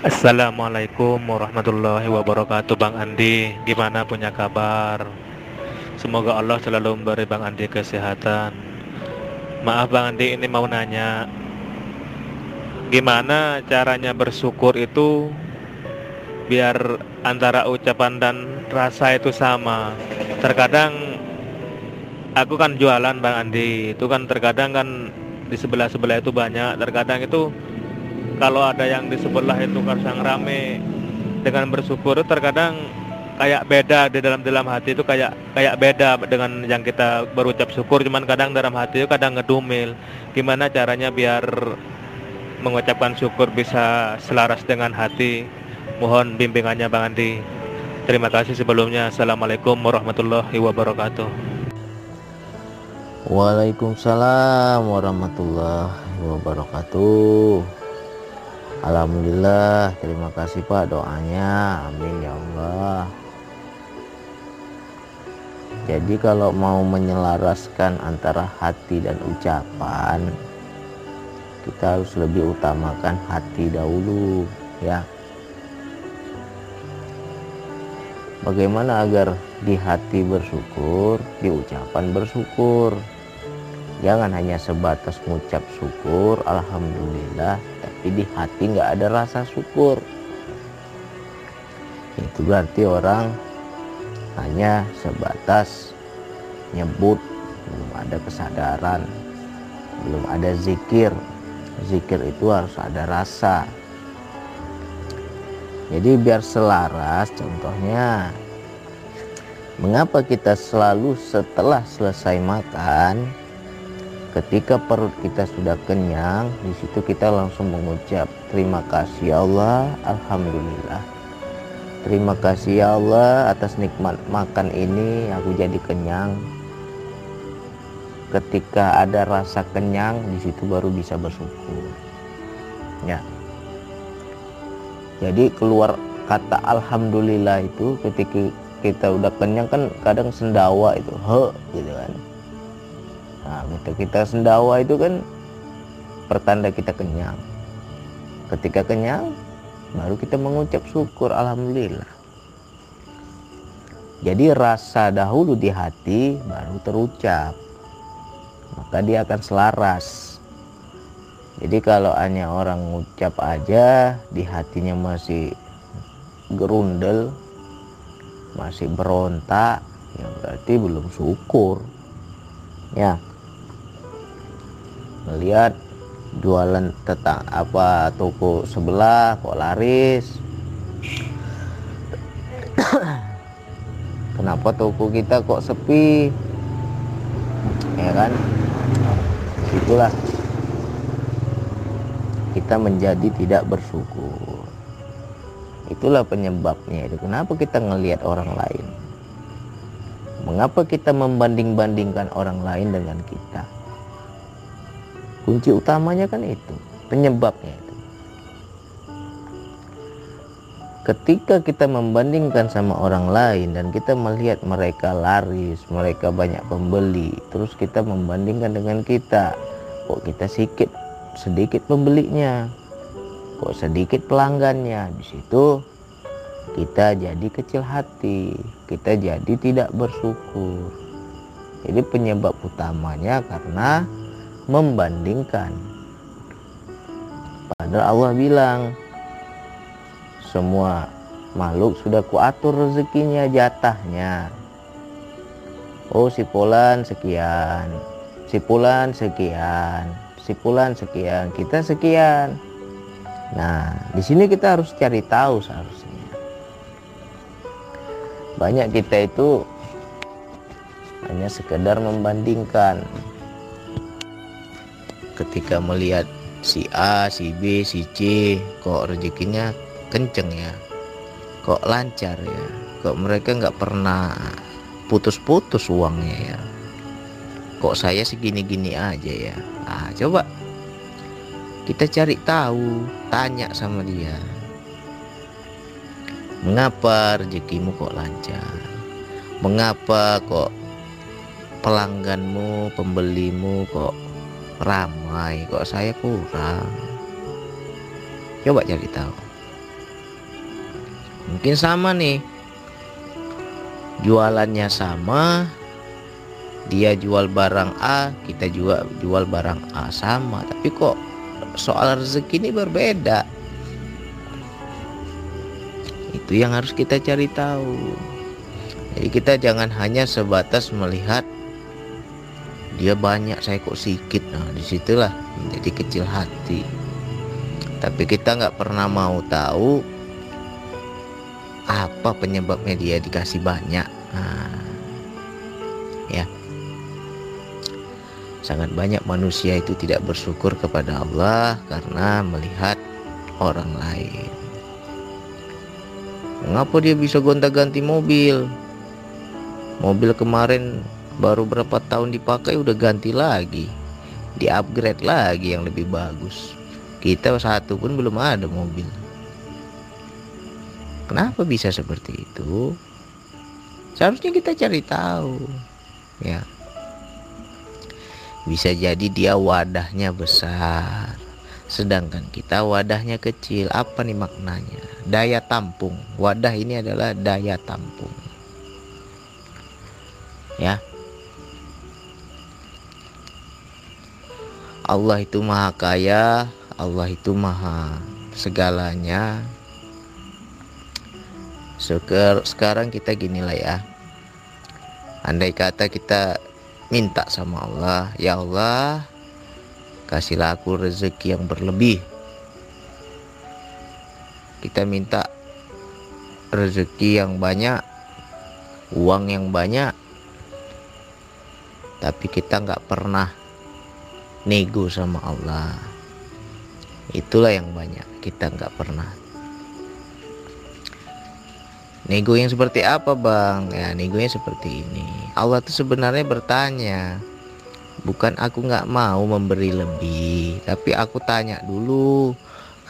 Assalamualaikum warahmatullahi wabarakatuh Bang Andi. Gimana punya kabar? Semoga Allah selalu memberi Bang Andi kesehatan. Maaf Bang Andi ini mau nanya. Gimana caranya bersyukur itu Biar antara ucapan dan rasa itu sama? Terkadang Aku kan jualan Bang Andi. Itu kan terkadang kan Di sebelah-sebelah itu banyak. Terkadang itu kalau ada yang di sebelah itu kadang rame dengan bersyukur terkadang kayak beda di dalam dalam hati itu kayak kayak beda dengan yang kita berucap syukur. Cuman kadang dalam hati itu kadang ngedumil. Gimana caranya biar mengucapkan syukur bisa selaras dengan hati? Mohon bimbingannya Bang Andi. Terima kasih sebelumnya. Assalamualaikum warahmatullahi wabarakatuh. Waalaikumsalam warahmatullahi wabarakatuh Alhamdulillah terima kasih Pak doanya. Amin ya Allah. Jadi kalau mau menyelaraskan antara hati dan ucapan kita harus lebih utamakan hati dahulu ya. Bagaimana agar di hati bersyukur di ucapan bersyukur jangan hanya sebatas mengucap syukur Alhamdulillah tapi di hati nggak ada rasa syukur. Itu berarti orang hanya sebatas nyebut belum ada kesadaran belum ada zikir. Zikir itu harus ada rasa. Jadi biar selaras contohnya mengapa kita selalu setelah selesai makan ketika perut kita sudah kenyang di situ kita langsung mengucap terima kasih ya Allah alhamdulillah. Terima kasih ya Allah atas nikmat makan ini aku jadi kenyang. Ketika ada rasa kenyang di situ baru bisa bersyukur. Ya. Jadi keluar kata alhamdulillah itu ketika kita udah kenyang kan kadang sendawa itu he gitu kan Nah, ketika kita sendawa itu kan pertanda kita kenyang. Ketika kenyang, baru kita mengucap syukur Alhamdulillah. Jadi rasa dahulu di hati baru terucap. Maka dia akan selaras. Jadi kalau hanya orang ngucap aja di hatinya masih gerundel, masih berontak, ya berarti belum syukur. Ya melihat jualan tetang apa toko sebelah kok laris? Kenapa toko kita kok sepi? Ya kan? Itulah. Kita menjadi tidak bersyukur. Itulah penyebabnya itu. Kenapa kita ngelihat orang lain? Mengapa kita membanding-bandingkan orang lain dengan kita kunci utamanya kan itu penyebabnya itu. Ketika kita membandingkan sama orang lain dan kita melihat mereka laris mereka banyak pembeli terus kita membandingkan dengan kita kok kita sedikit sedikit pembelinya kok sedikit pelanggannya di situ kita jadi kecil hati kita jadi tidak bersyukur. Jadi penyebab utamanya karena membandingkan. Padahal Allah bilang semua makhluk sudah kuatur rezekinya jatahnya. Oh si Polan sekian, si Pulan sekian, si Pulan sekian, kita sekian. Nah, di sini kita harus cari tahu seharusnya. Banyak kita itu hanya sekedar membandingkan ketika melihat si A, si B, si C kok rezekinya kenceng ya? Kok lancar ya? Kok mereka nggak pernah putus-putus uangnya ya? Kok saya segini-gini aja ya? Ah coba kita cari tahu tanya sama dia. Mengapa rezekimu kok lancar? Mengapa kok pelangganmu pembelimu kok ramai kok saya kurang. Coba cari tahu. Mungkin sama nih. Jualannya sama. Dia jual barang A kita juga jual barang A sama. Tapi kok soal rezeki ini berbeda? Itu yang harus kita cari tahu. Jadi kita jangan hanya sebatas melihat dia banyak saya kok sedikit nah di situlah menjadi kecil hati. Tapi kita nggak pernah mau tahu apa penyebabnya dia dikasih banyak. Nah, ya. Sangat banyak manusia itu tidak bersyukur kepada Allah karena melihat orang lain. Mengapa dia bisa gonta-ganti mobil? Mobil kemarin baru berapa tahun dipakai udah ganti lagi di upgrade lagi yang lebih bagus kita satu pun belum ada mobil Kenapa bisa seperti itu? Seharusnya kita cari tahu. Ya. Bisa jadi dia wadahnya besar. Sedangkan kita wadahnya kecil. Apa nih maknanya? Daya tampung. Wadah ini adalah daya tampung. Ya. Allah itu maha kaya, Allah itu maha segalanya, sekarang kita ginilah ya. Andai kata kita minta sama Allah ya Allah kasihlah aku rezeki yang berlebih. Kita minta rezeki yang banyak uang yang banyak tapi kita nggak pernah nego sama Allah itulah yang banyak kita nggak pernah Nego yang seperti apa bang? Ya negonya seperti ini. Allah tuh sebenarnya bertanya, bukan aku nggak mau memberi lebih, tapi aku tanya dulu,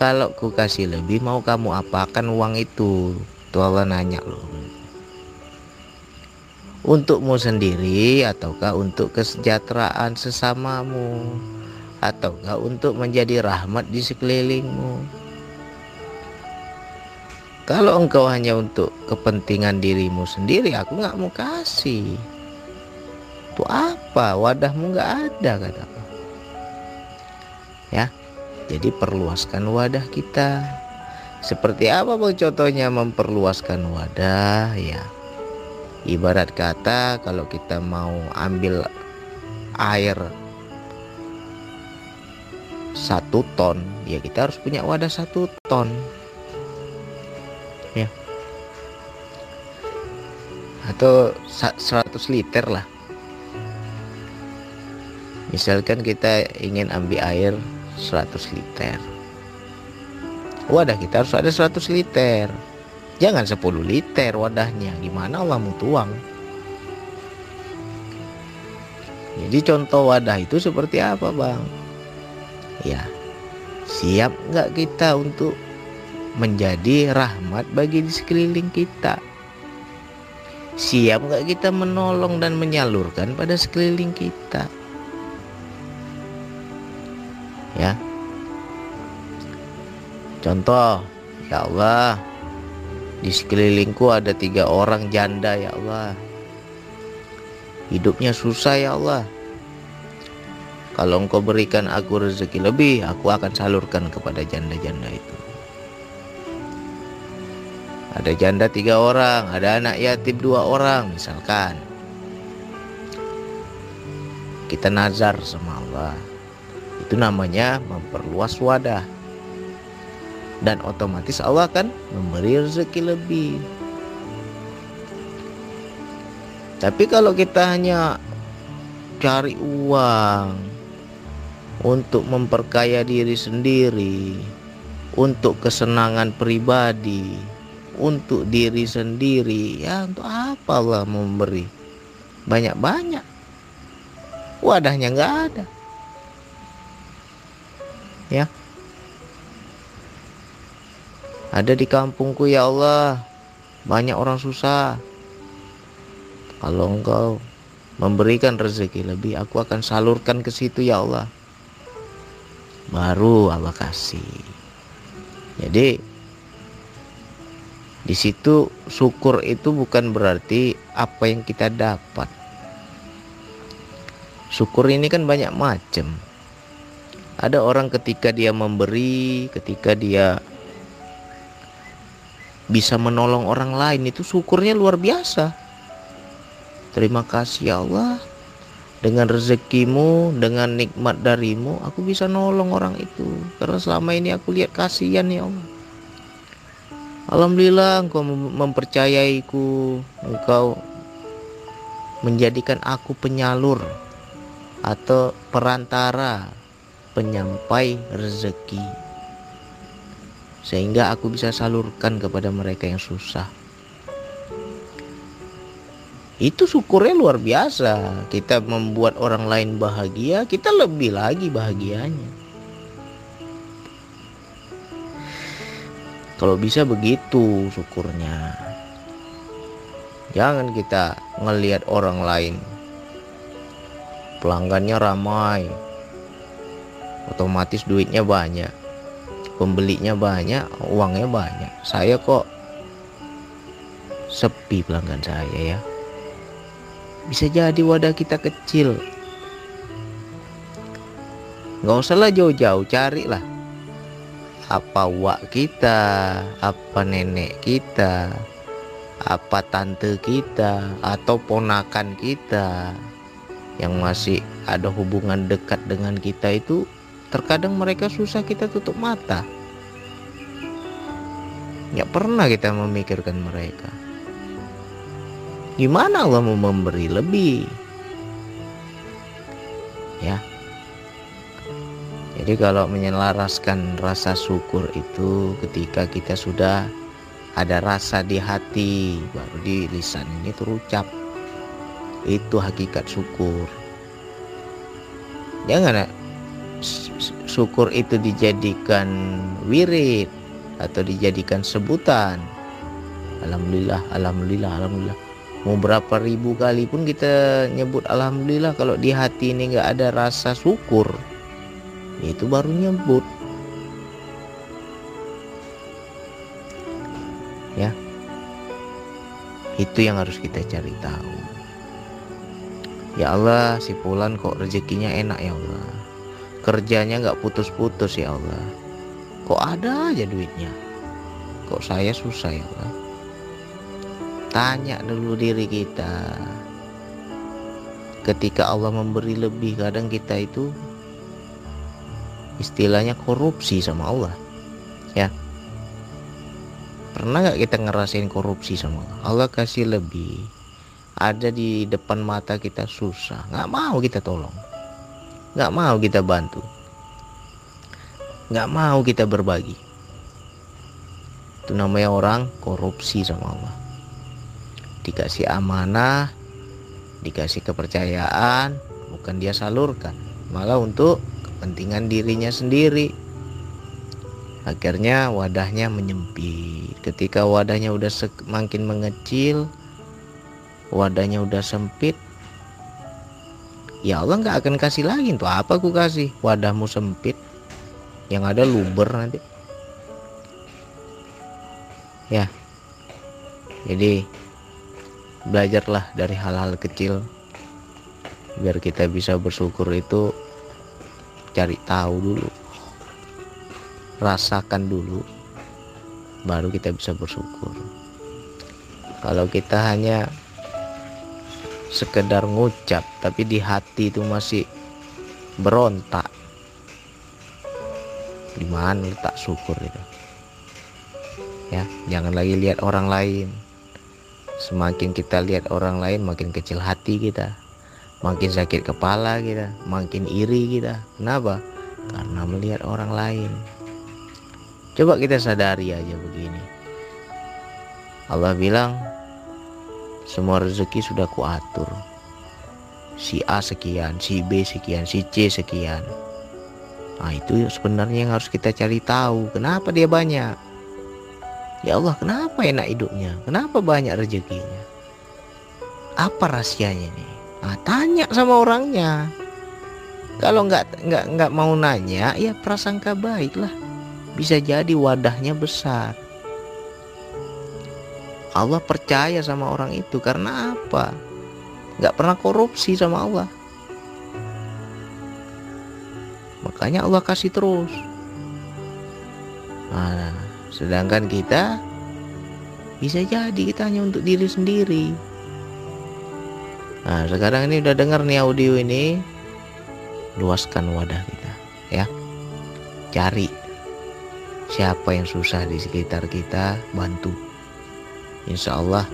kalau ku kasih lebih mau kamu apakan uang itu? Tuh Allah nanya loh. Untukmu sendiri ataukah untuk kesejahteraan sesamamu? Ataukah untuk menjadi rahmat di sekelilingmu? Kalau engkau hanya untuk kepentingan dirimu sendiri, aku nggak mau kasih. Itu apa? Wadahmu nggak ada kata Ya, jadi perluaskan wadah kita. Seperti apa bang contohnya memperluaskan wadah? Ya, ibarat kata kalau kita mau ambil air satu ton, ya kita harus punya wadah satu ton. Ya. Atau 100 liter lah. Misalkan kita ingin ambil air 100 liter. Wadah kita harus ada 100 liter jangan 10 liter wadahnya gimana Allah mau tuang jadi contoh wadah itu seperti apa bang ya siap nggak kita untuk menjadi rahmat bagi di sekeliling kita. Siap nggak kita menolong dan menyalurkan pada sekeliling kita? Ya. Contoh, ya Allah, di sekelilingku ada tiga orang janda ya Allah. Hidupnya susah ya Allah. Kalau engkau berikan aku rezeki lebih, aku akan salurkan kepada janda-janda itu. Ada janda tiga orang, ada anak yatim dua orang misalkan. Kita nazar sama Allah. Itu namanya memperluas wadah. Dan otomatis Allah akan memberi rezeki lebih. Tapi kalau kita hanya cari uang untuk memperkaya diri sendiri, untuk kesenangan pribadi, untuk diri sendiri ya untuk apa Allah memberi? Banyak-banyak. Wadahnya nggak ada. Ya ada di kampungku ya Allah banyak orang susah kalau engkau memberikan rezeki lebih aku akan salurkan ke situ ya Allah baru Allah kasih jadi Di situ syukur itu bukan berarti apa yang kita dapat. Syukur ini kan banyak macam. Ada orang ketika dia memberi, ketika dia bisa menolong orang lain itu syukurnya luar biasa. Terima kasih ya Allah. Dengan rezekimu, dengan nikmat darimu, aku bisa nolong orang itu. Karena selama ini aku lihat kasihan ya Allah. Alhamdulillah engkau mempercayaiku Engkau menjadikan aku penyalur Atau perantara penyampai rezeki Sehingga aku bisa salurkan kepada mereka yang susah Itu syukurnya luar biasa Kita membuat orang lain bahagia Kita lebih lagi bahagianya Kalau bisa begitu syukurnya. Jangan kita ngelihat orang lain. Pelanggannya ramai. Otomatis duitnya banyak. Pembelinya banyak, uangnya banyak. Saya kok sepi pelanggan saya ya. Bisa jadi wadah kita kecil. Gak usahlah jauh-jauh, carilah apa wak kita, apa nenek kita, apa tante kita, atau ponakan kita yang masih ada hubungan dekat dengan kita itu terkadang mereka susah kita tutup mata. Nggak pernah kita memikirkan mereka. Gimana Allah mau memberi lebih? Ya, jadi kalau menyelaraskan rasa syukur itu ketika kita sudah ada rasa di hati baru di lisan ini terucap. Itu hakikat syukur. Jangan syukur itu dijadikan wirid atau dijadikan sebutan. Alhamdulillah, alhamdulillah, alhamdulillah. Mau berapa ribu kali pun kita nyebut alhamdulillah kalau di hati ini nggak ada rasa syukur itu baru nyebut ya itu yang harus kita cari tahu ya Allah si Pulan kok rezekinya enak ya Allah kerjanya nggak putus-putus ya Allah. Kok ada aja duitnya? Kok saya susah ya Allah? Tanya dulu diri kita. Ketika Allah memberi lebih kadang kita itu istilahnya korupsi sama Allah ya. Pernah nggak kita ngerasain korupsi sama Allah? Allah kasih lebih. Ada di depan mata kita susah. Nggak mau kita tolong nggak mau kita bantu. Nggak mau kita berbagi. Itu namanya orang korupsi sama Allah. Dikasih amanah dikasih kepercayaan bukan dia salurkan. Malah untuk kepentingan dirinya sendiri. Akhirnya wadahnya menyempit. Ketika wadahnya udah semakin mengecil wadahnya udah sempit ya Allah nggak akan kasih lagi. Tuh apa aku kasih? Wadahmu sempit. Yang ada luber nanti. Ya. Jadi belajarlah dari hal-hal kecil. Biar kita bisa bersyukur itu cari tahu dulu. Rasakan dulu. Baru kita bisa bersyukur. Kalau kita hanya sekedar ngucap tapi di hati itu masih berontak. Gimana letak syukur itu? Ya jangan lagi lihat orang lain. Semakin kita lihat orang lain makin kecil hati kita. Makin sakit kepala kita makin iri kita. Kenapa? Karena melihat orang lain. Coba kita sadari aja begini. Allah bilang semua rezeki sudah kuatur. Si A sekian si B sekian si C sekian. Nah itu sebenarnya yang harus kita cari tahu. Kenapa dia banyak? Ya Allah kenapa enak hidupnya? Kenapa banyak rezekinya? Apa rahasianya nih Nah, tanya sama orangnya. Kalau nggak nggak nggak mau nanya, ya prasangka baik lah. Bisa jadi wadahnya besar. Allah percaya sama orang itu. Karena apa? Nggak pernah korupsi sama Allah. Makanya Allah kasih terus. Nah sedangkan kita bisa jadi kita hanya untuk diri sendiri. Nah sekarang ini udah dengar nih audio ini luaskan wadah kita ya. Cari siapa yang susah di sekitar kita bantu insya Allah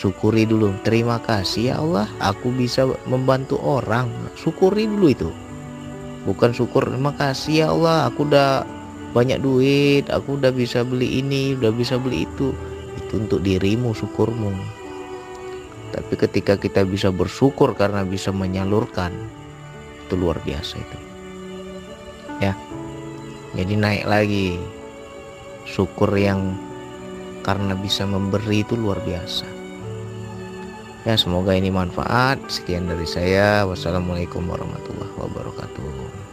syukuri dulu. Terima kasih ya Allah. Aku bisa membantu orang. Syukuri dulu itu. Bukan syukur terima kasih ya Allah. Aku udah banyak duit. Aku udah bisa beli ini udah bisa beli itu. Itu untuk dirimu syukurmu. Tapi ketika kita bisa bersyukur karena bisa menyalurkan itu luar biasa itu. Ya. Jadi naik lagi. Syukur yang karena bisa memberi itu luar biasa Ya semoga ini manfaat. Sekian dari saya. Wassalamualaikum warahmatullahi wabarakatuh.